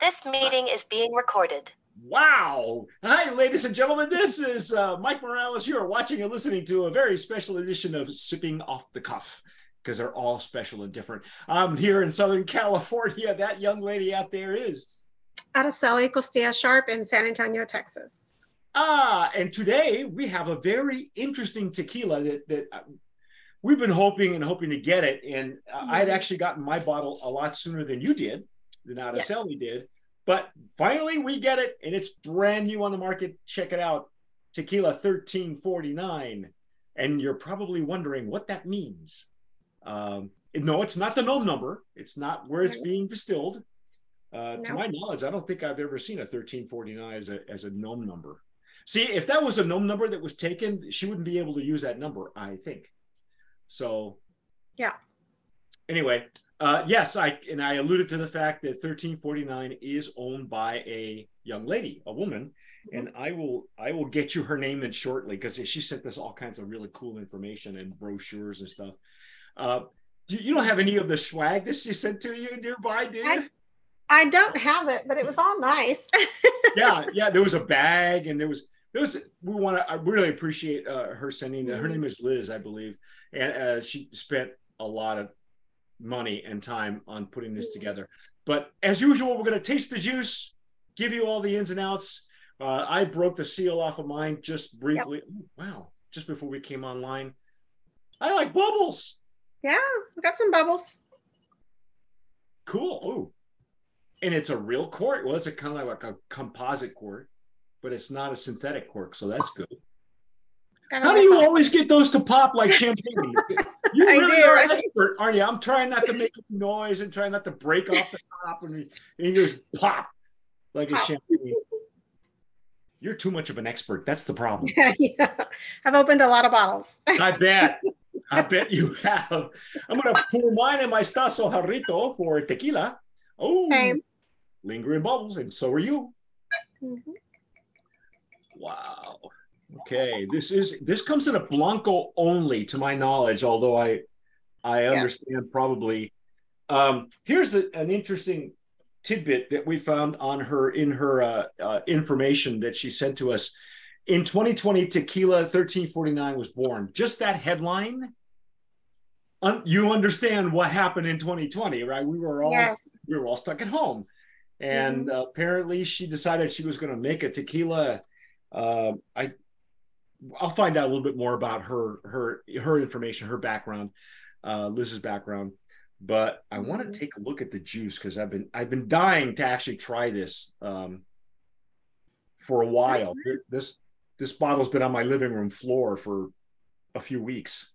This meeting is being recorded. Wow. Hi, ladies and gentlemen. This is uh, Mike Morales. You are watching and listening to a very special edition of Sipping Off the Cuff because they're all special and different. I'm here in Southern California. That young lady out there is Araceli Costilla Sharp in San Antonio, Texas. Ah, and today we have a very interesting tequila that, that uh, we've been hoping and hoping to get it. And uh, I had actually gotten my bottle a lot sooner than you did, than Araceli yes. did. But finally, we get it, and it's brand new on the market. Check it out, Tequila 1349. And you're probably wondering what that means. Um, no, it's not the NOM number. It's not where it's being distilled. Uh, no. To my knowledge, I don't think I've ever seen a 1349 as a as a NOM number. See, if that was a NOM number that was taken, she wouldn't be able to use that number. I think. So. Yeah. Anyway, uh, yes, I and I alluded to the fact that 1349 is owned by a young lady, a woman, and I will I will get you her name in shortly because she sent us all kinds of really cool information and brochures and stuff. Uh, do, you don't have any of the swag that she sent to you nearby, do you? I, I don't have it, but it was all nice. yeah, yeah. There was a bag, and there was there was. We want to. I really appreciate uh, her sending. Her name is Liz, I believe, and uh, she spent a lot of money and time on putting this together. But as usual, we're going to taste the juice, give you all the ins and outs. Uh, I broke the seal off of mine just briefly. Yep. wow, just before we came online. I like bubbles. Yeah, we got some bubbles. Cool. Ooh. And it's a real cork. Well, it's a kind of like a composite cork, but it's not a synthetic cork, so that's good. How do you always get those to pop like champagne? You really do, are right? an expert, aren't you? I'm trying not to make noise and trying not to break off the top and, and you just pop like pop. a champagne. You're too much of an expert. That's the problem. yeah. I've opened a lot of bottles. I bet. I bet you have. I'm gonna pour mine in my Stasso Jarrito for tequila. Oh, Same. lingering bubbles, and so are you. Mm-hmm. Wow. Okay, this is this comes in a blanco only, to my knowledge. Although I, I understand yeah. probably. Um, here's a, an interesting tidbit that we found on her in her uh, uh, information that she sent to us. In 2020, Tequila 1349 was born. Just that headline, un- you understand what happened in 2020, right? We were all yes. we were all stuck at home, and mm-hmm. uh, apparently she decided she was going to make a tequila. Uh, I I'll find out a little bit more about her her her information, her background, uh, Liz's background. But I want to mm-hmm. take a look at the juice because I've been I've been dying to actually try this um, for a while. This this bottle's been on my living room floor for a few weeks.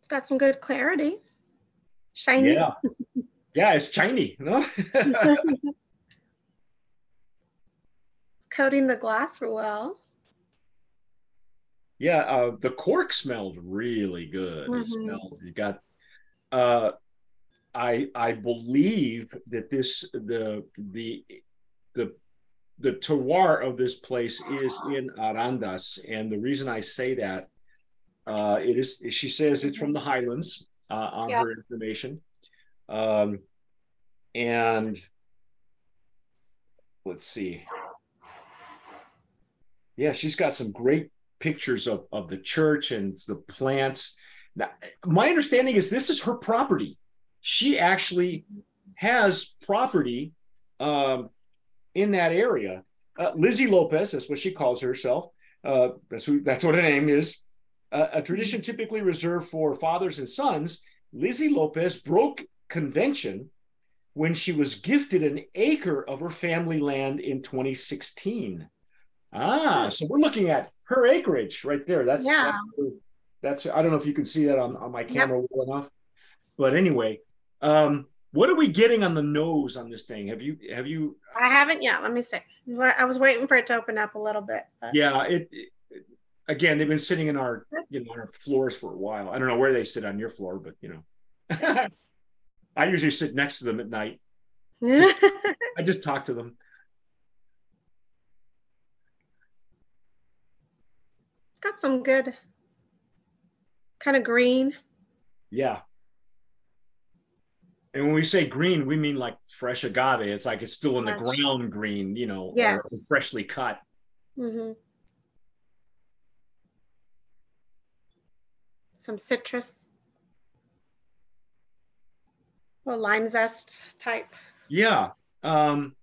It's got some good clarity. Shiny. Yeah. Yeah, it's shiny, you know? coating the glass well. Yeah, uh, the cork smells really good. Mm-hmm. It smells. You got. Uh, I I believe that this the the the the terroir of this place is in Arandas, and the reason I say that uh, it is she says it's from the Highlands uh, on her information, um, and let's see yeah, she's got some great pictures of, of the church and the plants. Now, my understanding is this is her property. She actually has property um, in that area. Uh, Lizzie Lopez, that's what she calls herself. Uh, that's, who, that's what her name is. Uh, a tradition typically reserved for fathers and sons. Lizzie Lopez broke convention when she was gifted an acre of her family land in 2016. Ah, so we're looking at her acreage right there. That's yeah. that's, that's I don't know if you can see that on, on my camera yep. well enough. But anyway, um, what are we getting on the nose on this thing? Have you have you I haven't yet. Let me see. I was waiting for it to open up a little bit. But. Yeah, it, it, again, they've been sitting in our you know on our floors for a while. I don't know where they sit on your floor, but you know. I usually sit next to them at night. Just, I just talk to them. Got some good kind of green. Yeah. And when we say green, we mean like fresh agave. It's like it's still in the ground green, you know, or Yes. freshly cut. hmm Some citrus. A lime zest type. Yeah. Um,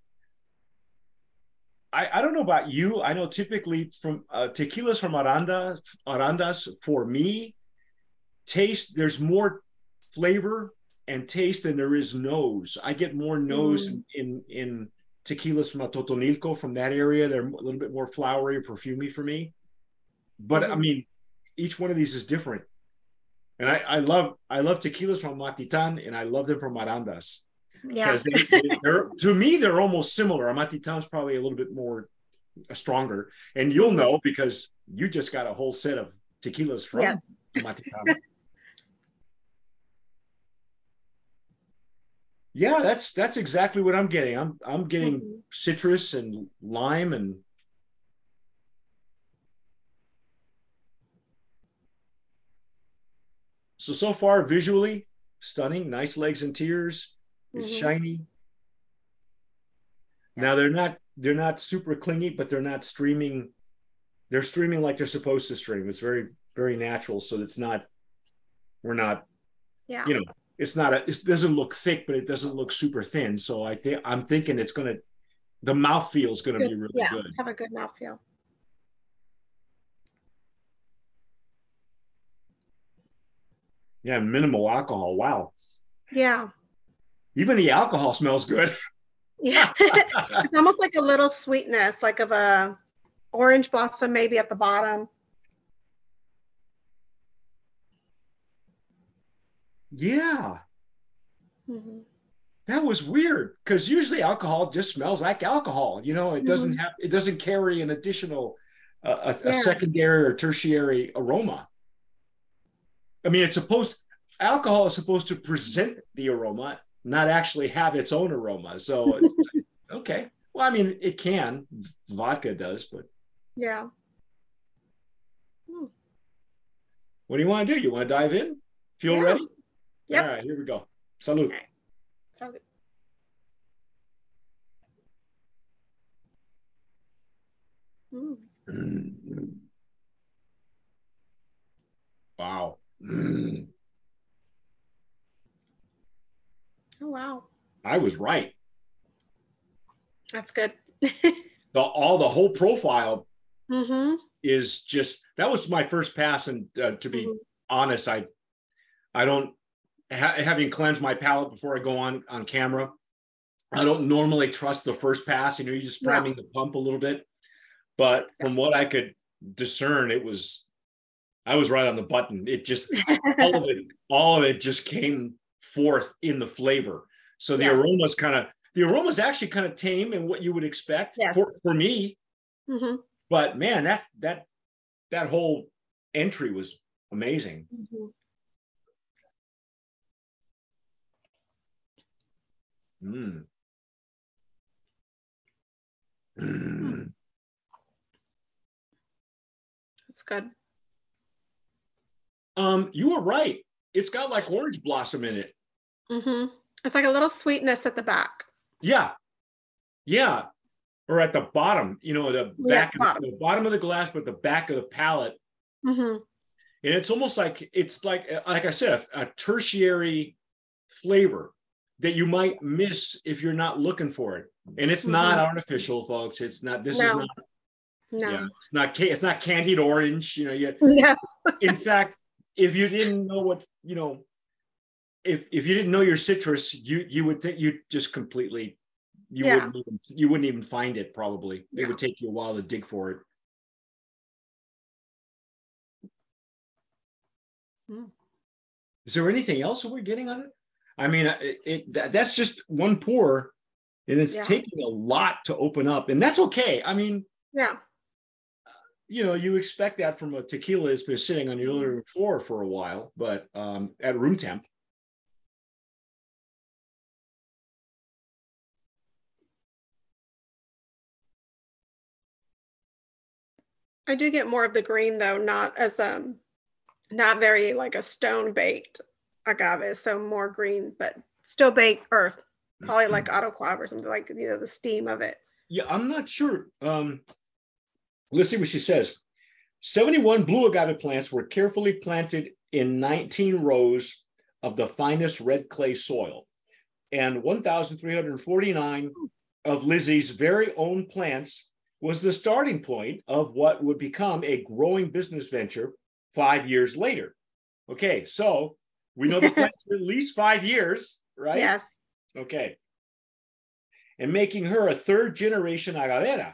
I, I don't know about you. I know typically from uh, tequilas from Aranda, Arandas, for me, taste, there's more flavor and taste than there is nose. I get more nose Mm. in, in tequilas from Totonilco from that area. They're a little bit more flowery or perfumey for me. But I Mhm. mean, each one of these is different. And I, I love I love tequilas from Matitan and I love them from Arandas Yeah. because they, they're to me they're almost similar. Amatitan's probably a little bit more uh, stronger, and you'll Mhm. know because you just got a whole set of tequilas from Yes. Amatitan. yeah, that's that's exactly what I'm getting. I'm I'm getting Mhm. citrus and lime and so so far visually stunning, nice legs and tears. It's Mhm. shiny. Now they're not they're not super clingy, but they're not streaming. They're streaming like they're supposed to stream. It's very very natural, so it's not. We're not, Yeah. you know, it's not a. It doesn't look thick, but it doesn't look super thin. So I think I'm thinking it's gonna. The mouth feel is gonna be Good. really yeah. good. Have a good mouth feel. Yeah, minimal alcohol. Wow, Yeah. Even the alcohol smells good. Yeah. it's almost like a little sweetness, like of a orange blossom maybe at the bottom. yeah, Mhm. that was weird because usually alcohol just smells like alcohol. You know, it doesn't have it doesn't carry an additional uh, a, a secondary or tertiary aroma. I mean, it's supposed alcohol is supposed to present the aroma, not actually have its own aroma. So, it's, okay. Well, I mean, it can. Vodka does, but Yeah. what do you want to do? You want to dive in? Feel Yeah. ready? Yep. All right, here we go. Salute. Okay. So good. Mm. Mm. Wow. Mm. Oh wow. I was right. That's good. The all the whole profile mm-hmm. is just that was my first pass, and uh, to be Mhm. honest, I I don't ha- having cleansed my palate before I go on on camera. I don't normally trust the first pass. You know, you're just Yeah. priming the pump a little bit, but from what I could discern, it was I was right on the button. It just all of it, all of it just came forth in the flavor. So the Yes. aroma's kind of the aroma's actually kind of tame and what you would expect Yes. for, for me. hmm But man, that that that whole entry was amazing. hmm Mm. Mm. That's good. Um, you were right. It's got like orange blossom in it. Mm-hmm. It's like a little sweetness at the back. Yeah. Yeah. Or at the bottom, you know, the Yeah, back of the, bottom. the bottom of the glass, but the back of the palate. Mm-hmm. And it's almost like it's like like I said, a, tertiary flavor that you might miss if you're not looking for it. And it's not artificial, folks. It's not this is not No. yeah, it's not it's not candied orange, you know, you Yeah. in fact, if you didn't know what you know, if if you didn't know your citrus, you you would think you just completely you Yeah. wouldn't even, you wouldn't even find it. Probably it Yeah. would take you a while to dig for it. Mm. Is there anything else that we're getting on it? I mean, it, it that's just one pour, and it's Yeah. taking a lot to open up, and that's okay. I mean, Yeah. You know, you expect that from a tequila that's been sitting on your living room floor for a while, but um, at room temp. I do get more of the green though, not as um not very like a stone baked agave, so more green, but still baked earth, probably like autoclave or something like you know the steam of it. Yeah, I'm not sure. Um, let's see what she says. 71 blue agave plants were carefully planted in 19 rows of the finest red clay soil, and 1,349 of Lizzie's very own plants was the starting point of what would become a growing business venture five years later. Okay, so we know the plants for at least five years, right? Yes. Okay. And making her a third generation agavera.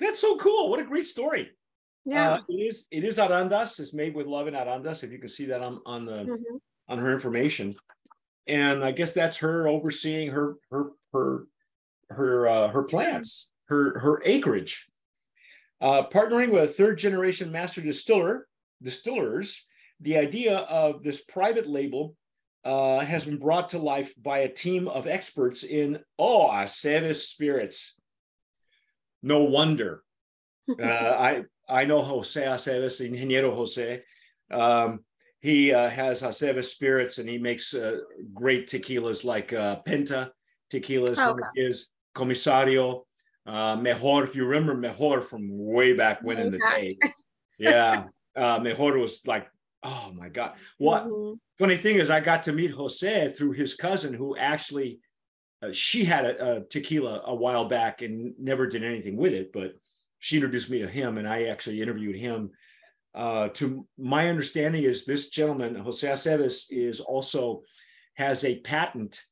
That's so cool. What a great story. Yeah. Uh, it is it is Arandas. It's made with love in Arandas. If you can see that on, on the Mhm. on her information. And I guess that's her overseeing her her her her uh, her plants, her her acreage. Uh, partnering with a third generation master distiller distillers, the idea of this private label uh, has been brought to life by a team of experts in oh Aceves spirits. No wonder. Uh, I I know Jose Aceves, Ingeniero Jose. Um, he uh, has Aceves spirits and he makes uh, great tequilas like uh, Penta tequilas. Oh, One of his Comisario, uh, Mejor. If you remember Mejor from way back when in Way the back. day, yeah, uh, Mejor was like, oh my god. What Mhm. funny thing is, I got to meet Jose through his cousin, who actually uh, she had a, a tequila a while back and never did anything with it, but she introduced me to him, and I actually interviewed him. Uh, to my understanding, is this gentleman Jose Aceves is also has a patent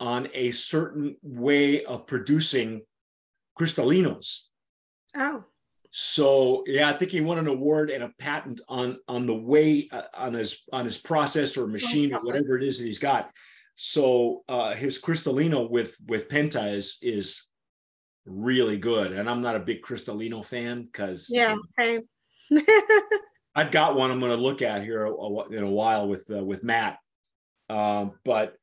on a certain way of producing cristalinos. Oh. So yeah, I think he won an award and a patent on on the way uh, on his on his process or machine or whatever it is that he's got. So uh, his Cristalino with with Penta is is really good, and I'm not a big Cristalino fan because Yeah. Same. I've got one I'm going to look at here a, a- in a while with uh, with Matt. Um, but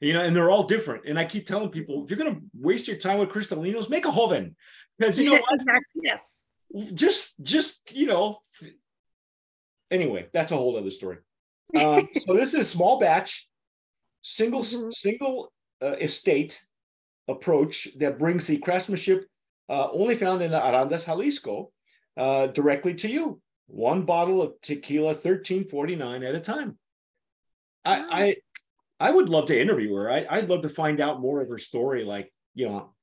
you know, and they're all different. And I keep telling people, if you're going to waste your time with Cristalinos, make a Joven because you know what? Yes. just just you know anyway that's a whole other story um, so this is a small batch single Mhm. single uh, estate approach that brings the craftsmanship uh, only found in arandas jalisco uh, directly to you one bottle of tequila 1349 at a time i Wow. i i would love to interview her I, i'd love to find out more of her story like you know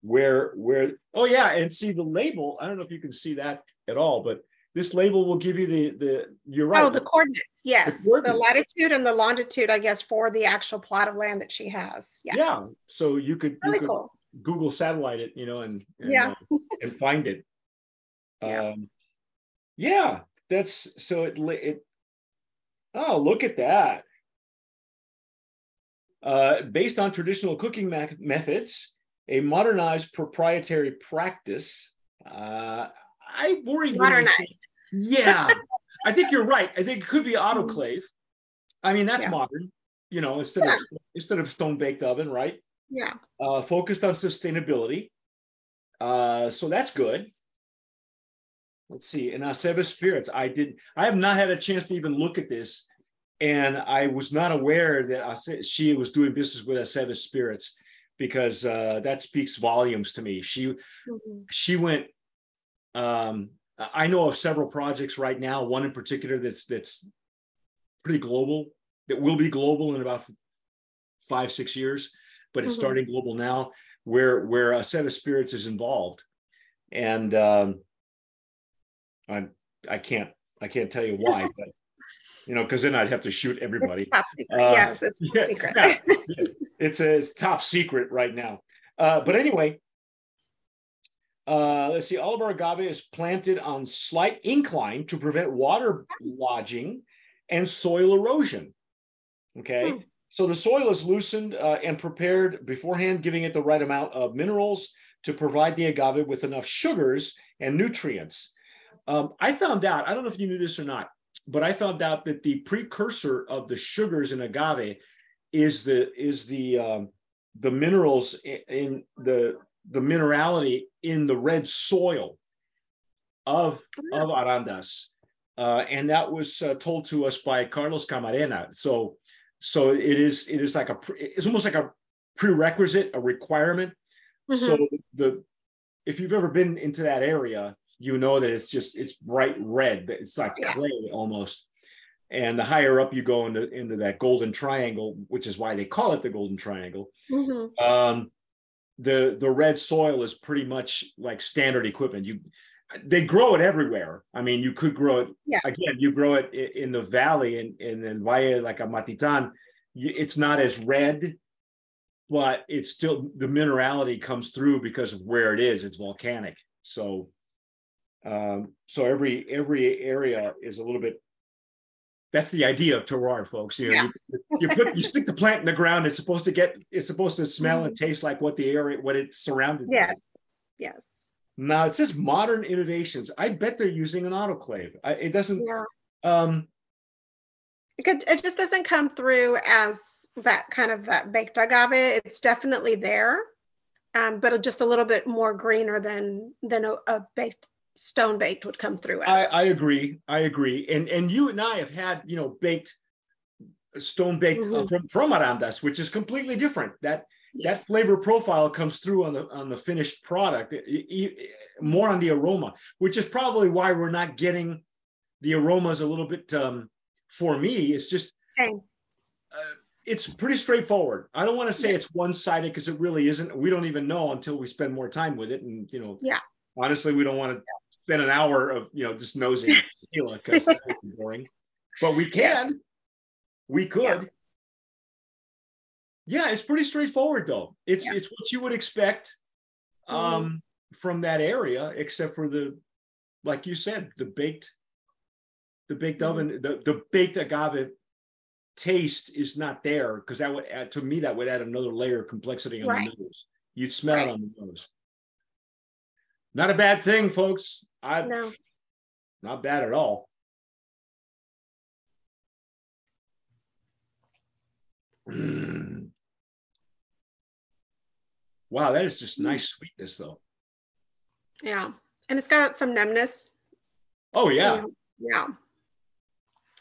where where oh yeah and see the label i don't know if you can see that at all but this label will give you the the you're right Oh, the coordinates. Yes. The, coordinates. latitude and the longitude, I guess, for the actual plot of land that she has. Yeah. yeah so you could, you Really could cool. google satellite it you know and, and Yeah. uh, and find it Yeah. um yeah that's so it it oh look at that uh based on traditional cooking me- methods a modernized proprietary practice uh i worry Modernized. yeah i think you're right i think it could be autoclave i mean that's Yeah. modern you know instead of instead of stone baked oven right Yeah. uh, focused on sustainability. Uh, so that's good. Let's see. In Aceves Spirits, I did. I have not had a chance to even look at this, and I was not aware that Ace- she was doing business with Aceves Spirits because uh, that speaks volumes to me. She Mhm. she went. Um, I know of several projects right now. One in particular that's that's pretty global. That will be global in about five six years, but it's Mhm. starting global now. Where where Aceves spirits is involved, and um, I I can't I can't tell you why, but you know because then I'd have to shoot everybody. It's top secret. Uh, yes, it's top yeah, secret. yeah. it's a it's top secret right now. Uh, but anyway, uh, let's see. Oliver agave is planted on slight incline to prevent water lodging and soil erosion. Okay, Hmm. so the soil is loosened uh, and prepared beforehand, giving it the right amount of minerals to provide the agave with enough sugars and nutrients. Um, I found out. I don't know if you knew this or not, but I found out that the precursor of the sugars in agave is the is the um, the minerals in, in the the minerality in the red soil of of Arandas, uh, and that was uh, told to us by Carlos Camarena. So so it is it is like a it's almost like a prerequisite, a requirement. Mhm. So the if you've ever been into that area, you know that it's just it's bright red. It's like clay almost. And the higher up you go into into that golden triangle, which is why they call it the golden triangle, Mhm. um, the the red soil is pretty much like standard equipment. You they grow it everywhere. I mean, you could grow it Yeah. again. You grow it in the valley and in, in Valle like a Matitan. It's not as red, but it's still the minerality comes through because of where it is. It's volcanic. So, um, so every every area is a little bit. That's the idea of terroir, folks. You know, Yeah. you, you put you stick the plant in the ground. It's supposed to get. It's supposed to smell and taste like what the area, what it's surrounded. by. Yes. Yes. Now it says modern innovations. I bet they're using an autoclave. I, it doesn't. Yeah. Um, It, it just doesn't come through as that kind of that baked agave. It's definitely there, um, but just a little bit more greener than than a, a baked stone baked would come through I. I agree. I agree. And and you and I have had you know baked, stone baked uh, Mhm. from from Arandas, which is completely different. That Yes. that flavor profile comes through on the on the finished product. It- it- more on the aroma, which is probably why we're not getting the aromas a little bit. Um, for me, it's just Same. uh, it's pretty straightforward. I don't want to say it's one sided because it really isn't. We don't even know until we spend more time with it. And you know, Yeah. honestly, we don't want to spend an hour of you know just nosing tequila because that's boring. But we can. We could. Yeah. it's pretty straightforward though. It's Yeah. it's what you would expect um from that area, except for the like you said, the baked the baked Mhm. oven, the, the baked agave taste is not there because that would add to me that would add another layer of complexity on Right. the nose. You'd smell it on the nose. Not a bad thing, folks. I No. not bad at all. Wow, that is just Mm. nice sweetness though. Yeah. And it's got some numbness. Oh yeah. Yeah.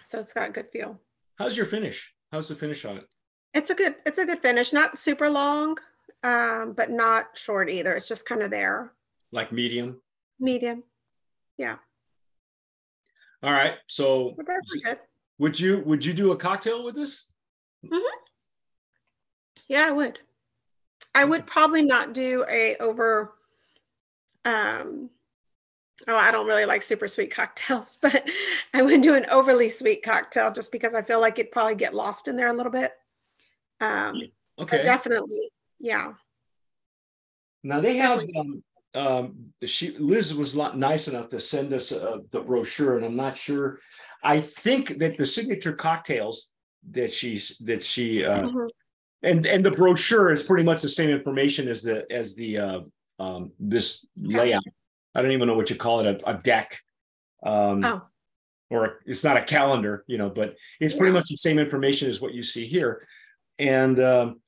So it's got a good feel. How's your finish? How's the finish on it? It's a good it's a good finish. Not super long, um, but not short either. It's just kind of there. Like medium? Medium. Yeah. All right. So would you would you do a cocktail with this? Yeah, I would. I would probably not do a over um oh, I don't really like super sweet cocktails, but I would do an overly sweet cocktail just because I feel like it'd probably get lost in there a little bit. Um Okay. definitely, yeah. Now they have um, um she Liz was not nice enough to send us uh, the brochure, and I'm not sure. I think that the signature cocktails that she's that she uh, Mhm. and and the brochure is pretty much the same information as the as the uh, um, this layout. I don't even know what you call it a, a deck. Um, Oh, or it's not a calendar, you know, but it's pretty Yeah. much the same information as what you see here. And um,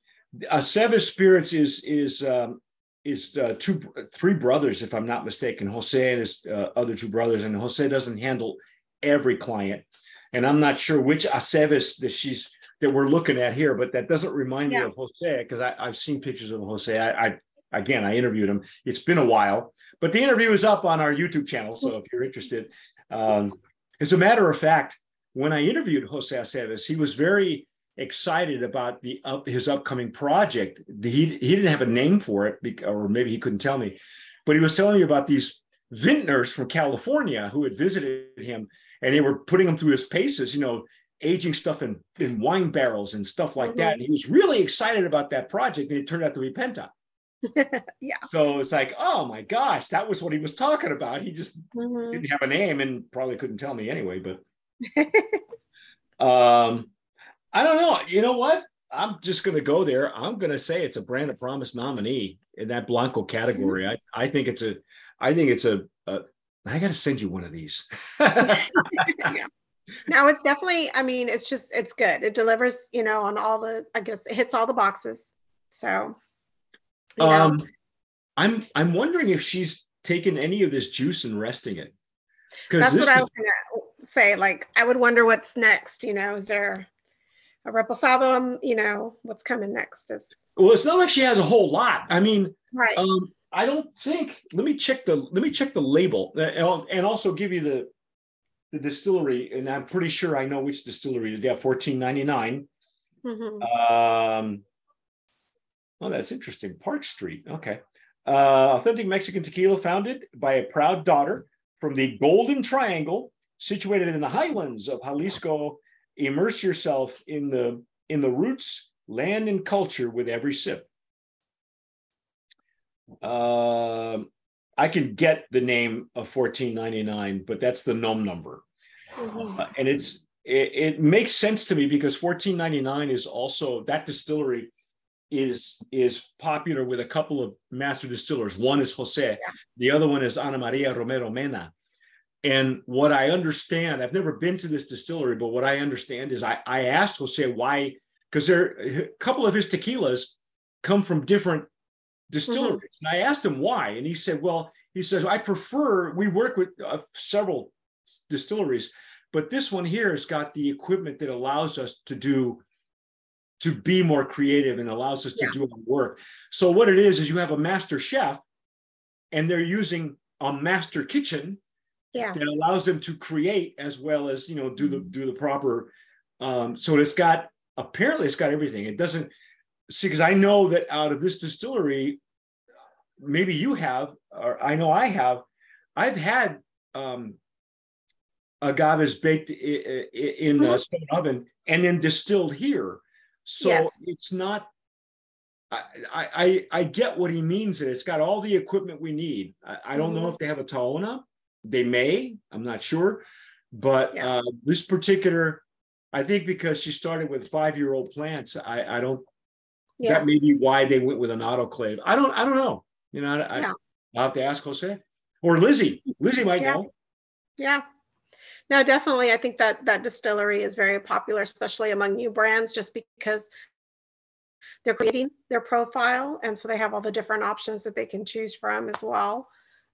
Aceves Spirits is is um, is uh, two three brothers, if I'm not mistaken. Jose and his uh, other two brothers, and Jose doesn't handle every client. And I'm not sure which Aceves that she's that we're looking at here, but that doesn't remind me of Jose because I've seen pictures of Jose. I, I again I interviewed him. It's been a while, but the interview is up on our YouTube channel. So if you're interested, um, as a matter of fact, when I interviewed Jose Aceves, he was very excited about the up, his upcoming project. He he didn't have a name for it, or maybe he couldn't tell me, but he was telling me about these vintners from California who had visited him, and they were putting him through his paces, you know, aging stuff in, in wine barrels and stuff like that. And he was really excited about that project, and it turned out to be Penta. yeah. So it's like, oh my gosh, that was what he was talking about. He just Mhm. didn't have a name and probably couldn't tell me anyway. But um, I don't know. You know what? I'm just going to go there. I'm going to say it's a brand of promise nominee in that Blanco category. I, I think it's a, I think it's a, a I got to send you one of these. yeah. No, it's definitely, I mean, it's just, it's good. It delivers, you know, on all the, I guess it hits all the boxes. So, you know, um, I'm, I'm wondering if she's taken any of this juice and resting it. That's what I was going to say. Like, I would wonder what's next, you know, is there, a reposado. Um, you know what's coming next is Well, it's not like she has a whole lot. I mean, right. um, I don't think. Let me check the. Let me check the label, uh, and also give you the the distillery. And I'm pretty sure I know which distillery it is. Have 1499. Mhm. Um, oh, that's interesting. Park Street. Okay. Uh, authentic Mexican tequila founded by a proud daughter from the Golden Triangle, situated in the highlands of Jalisco. Immerse yourself in the in the roots, land, and culture with every sip. Um, I can get the name of 1499, but that's the NOM number. Mhm. Uh, and it's it, it makes sense to me because 1499 is also that distillery is is popular with a couple of master distillers one is jose the other one is ana maria romero mena and what i understand i've never been to this distillery but what i understand is i i asked jose why because there a couple of his tequilas come from different distilleries. And i asked him why and he said well he says i prefer we work with uh, several distilleries but this one here has got the equipment that allows us to do to be more creative and allows us to do our work. So what it is is you have a master chef and they're using a master kitchen Yeah. that allows them to create as well as you know do the do the proper um so it's got apparently it's got everything it doesn't see because i know that out of this distillery maybe you have or i know i have i've had um agaves baked in a Mhm. stone oven and then distilled here so Yes. it's not I, I I get what he means. That it's got all the equipment we need. I, I don't know Mhm. if they have a Tahona. They may. I'm not sure. But Yeah. uh, this particular, I think because she started with five year old plants, I I don't. Yeah. That may be why they went with an autoclave. I don't I don't know. You know, I, Yeah. I'll have to ask Jose or Lizzie. Lizzie might Yeah. know. Yeah. No, definitely. I think that that distillery is very popular, especially among new brands, just because they're creating their profile. And so they have all the different options that they can choose from as well.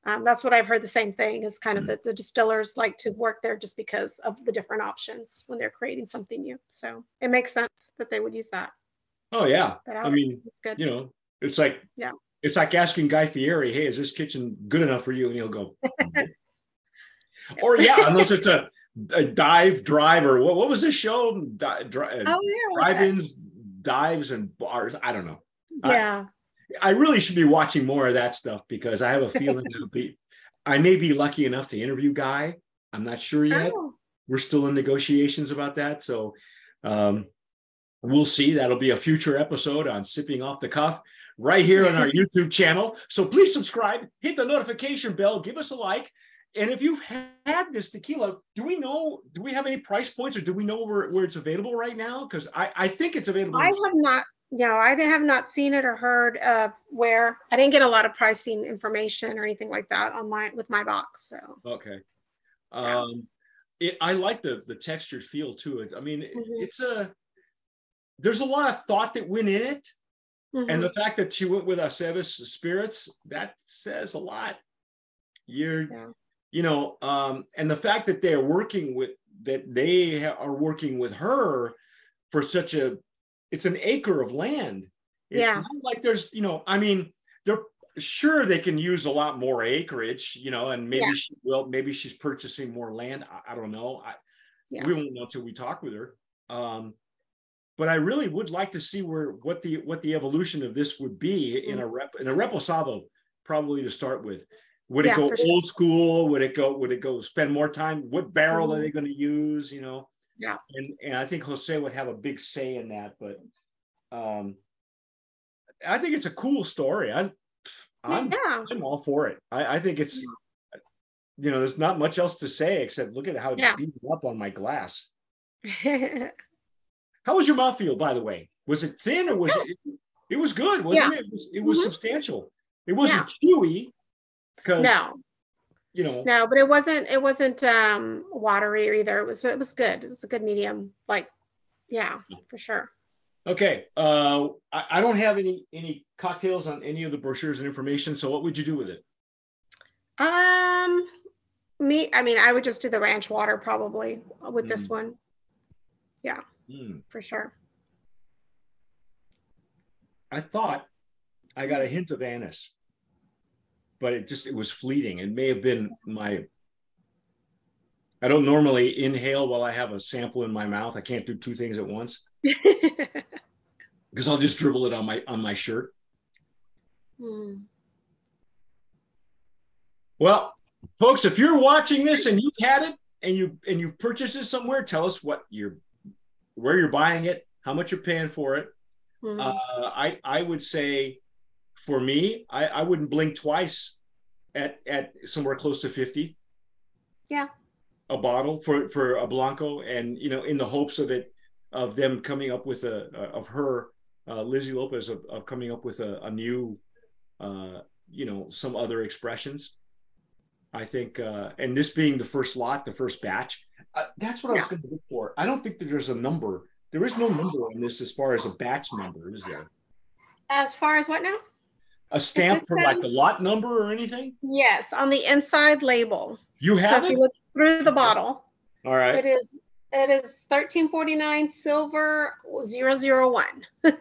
Um, that's what I've heard the same thing is kind of that the distillers like to work there just because of the different options when they're creating something new. So it makes sense that they would use that. Oh yeah. But I mean, it's good. you know, it's like Yeah. it's like asking Guy Fieri, "Hey, is this kitchen good enough for you?" And he'll go, or yeah, unless it's a, a dive driver. what, what was this show? Di- dri- oh, yeah. I like that. drive-ins, dives, and bars. I don't know. Yeah. I really should be watching more of that stuff because I have a feeling it'll be. I may be lucky enough to interview Guy. I'm not sure yet. Oh, We're still in negotiations about that, so um, we'll see. That'll be a future episode on sipping off the cuff right here on our YouTube channel. So please subscribe, hit the notification bell, give us a like. And if you've had this tequila, do we know? Do we have any price points, or do we know where, where it's available right now? Because I, I think it's available. I have not, no, I have not seen it or heard of where, I didn't get a lot of pricing information or anything like that on my, with my box, so. Okay. Yeah. Um, it, I like the the textured feel to it. I mean, Mhm. it's a there's a lot of thought that went in it, and Mhm. the fact that she went with Aceves spirits that says a lot. You're, Yeah. you know, um, and the fact that they're working with that they ha- are working with her for such a it's an acre of land. It's Yeah. not like there's, you know, I mean, they're sure they can use a lot more acreage, you know, and maybe Yeah. she will, maybe she's purchasing more land. I, I don't know. I Yeah. we won't know until we talk with her. Um, but I really would like to see where what the what the evolution of this would be in a rep in a reposado, probably to start with. Would it go for sure. old school? Would it go? Would it go spend more time? What barrel are Mhm. they going to use? You know. Yeah. And and I think Jose would have a big say in that. But um, I think it's a cool story. I I'm Yeah, I'm all for it. I, I think it's you know there's not much else to say except look at how it's Yeah. beaten up on my glass. How was your mouthfeel, by the way? Was it thin or was it? It was good, wasn't it? It was, it was Mhm. substantial. It wasn't chewy because No, you know. no, but it wasn't, it wasn't um watery either. It was, it was good. It was a good medium, like, yeah, for sure. Okay, uh, I, I don't have any any cocktails on any of the brochures and information. So what would you do with it? Um, me, I mean, I would just do the ranch water probably with this Mm. one. Mm. for sure. I thought I got a hint of anise, but it just it was fleeting. It may have been my. I don't normally inhale while I have a sample in my mouth. I can't do two things at once because I'll just dribble it on my on my shirt. Hmm. Well, folks, if you're watching this and you've had it and you and you've purchased it somewhere, tell us what you're where you're buying it, how much you're paying for it. Hmm. Uh, I I would say for me, I, I wouldn't blink twice at at somewhere close to 50. Yeah. A bottle for for a Blanco and you know in the hopes of it of them coming up with a of her uh, Lizzie Lopez of, of coming up with a, a new uh, you know some other expressions. I think uh, and this being the first lot, the first batch, uh, that's what I was Yeah. going to look for. I don't think that there's a number. There is no number on this as far as a batch number, is there? As far as what now? A stamp just for like the lot number or anything? Yes, on the inside label. You So have if it? you look through the bottle, All right. it is it is thirteen forty nine silver 001.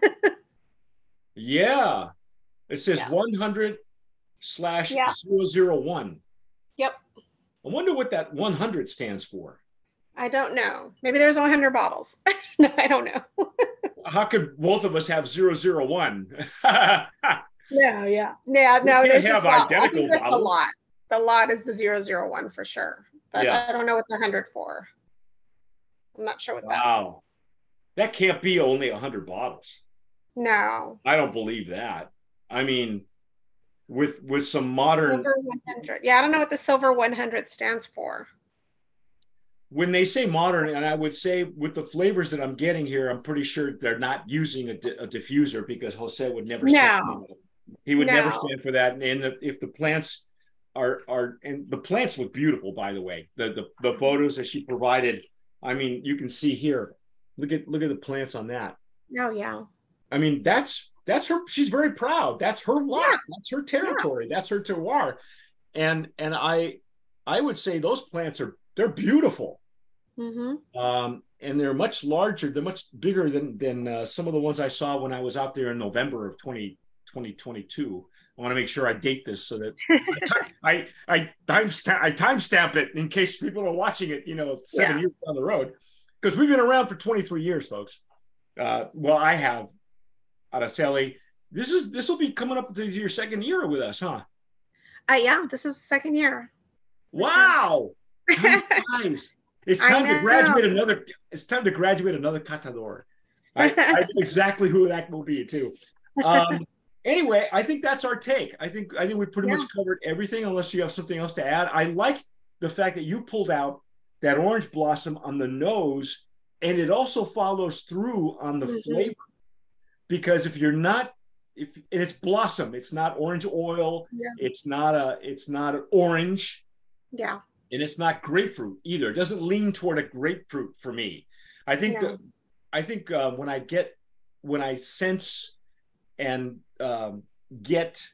Yeah. It says Yeah. 100 slash Yeah. 001. Yep. I wonder what that 100 stands for. I don't know. Maybe there's 100 bottles. no, I don't know. How could both of us have 001? No, yeah. Yeah, We no, there's have just a lot. Identical that's the lot. The lot is the 001 for sure. But Yeah. I don't know what the 100 for. I'm not sure what that wow. That can't be only 100 bottles. No. I don't believe that. I mean, with with some modern Silver 100. Yeah, I don't know what the silver 100 stands for. when they say modern, and I would say with the flavors that I'm getting here, I'm pretty sure they're not using a, di- a diffuser because Jose would never. No. He would never stand for that. And the, if the plants are are and the plants look beautiful, by the way. The, the the photos that she provided, I mean, you can see here. Look at look at the plants on that. Oh, yeah. I mean, that's that's her. She's very proud. That's her lot. Yeah. That's her territory. That's her terroir. And and I I would say those plants are they're beautiful Mm-hmm. um, and they're much larger. They're much bigger than than uh, some of the ones I saw when I was out there in November of 20, 2022. I want to make sure I date this so that I I timestamp I timestamp it in case people are watching it. You know, seven Yeah. years down the road, because we've been around for twenty three years, folks. Uh, well, I have. Araceli, this is this will be coming up to your second year with us, huh? Uh, yeah, this is the second year. Wow. Time flies. It's time to graduate another. It's time to graduate another catador. I, I know exactly who that will be too. Um, anyway, I think that's our take. I think I think we pretty Yeah. much covered everything. Unless you have something else to add, I like the fact that you pulled out that orange blossom on the nose, and it also follows through on the Mhm. flavor. Because if you're not, if and it's blossom, it's not orange oil. Yeah. It's not a. It's not an orange Yeah. and it's not grapefruit either. It doesn't lean toward a grapefruit for me. I think No. that I think uh, when I get when I sense and um, get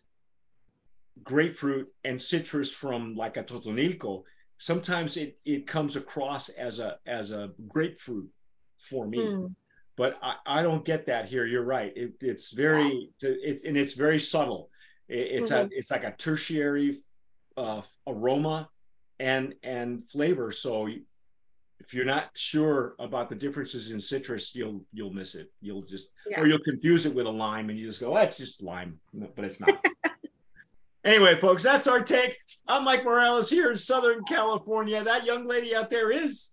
grapefruit and citrus from like a totonilco, sometimes it it comes across as a as a grapefruit for me. Mm. But I, I don't get that here. You're right. It, it's very it, and it's very subtle. It, it's a it's like a tertiary uh, aroma and and flavor. So if you're not sure about the differences in citrus, you'll you'll miss it. You'll just Yeah. or you'll confuse it with a lime, and you just go, oh, "That's just lime," but it's not. anyway, folks, that's our take. I'm Mike Morales here in Southern California. That young lady out there is.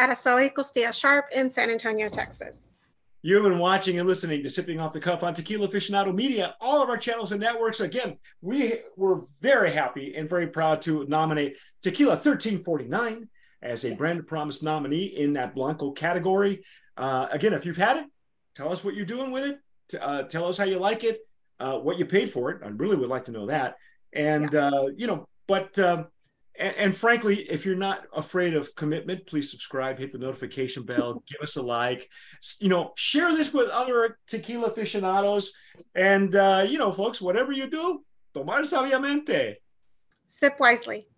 Araceli Costilla Sharp in San Antonio, Texas. You've been watching and listening to Sipping Off the Cuff on Tequila Aficionado Media, all of our channels and networks. Again, we were very happy and very proud to nominate Tequila 1349 as a Brand Promise nominee in that Blanco category. Uh, again, if you've had it, tell us what you're doing with it. T- Uh, tell us how you like it, uh, what you paid for it. I really would like to know that. And, uh, you know, but um, and, and frankly, if you're not afraid of commitment, please subscribe, hit the notification bell, give us a like, you know, share this with other tequila aficionados. And, uh, you know, folks, whatever you do, tomar sabiamente. Sip wisely.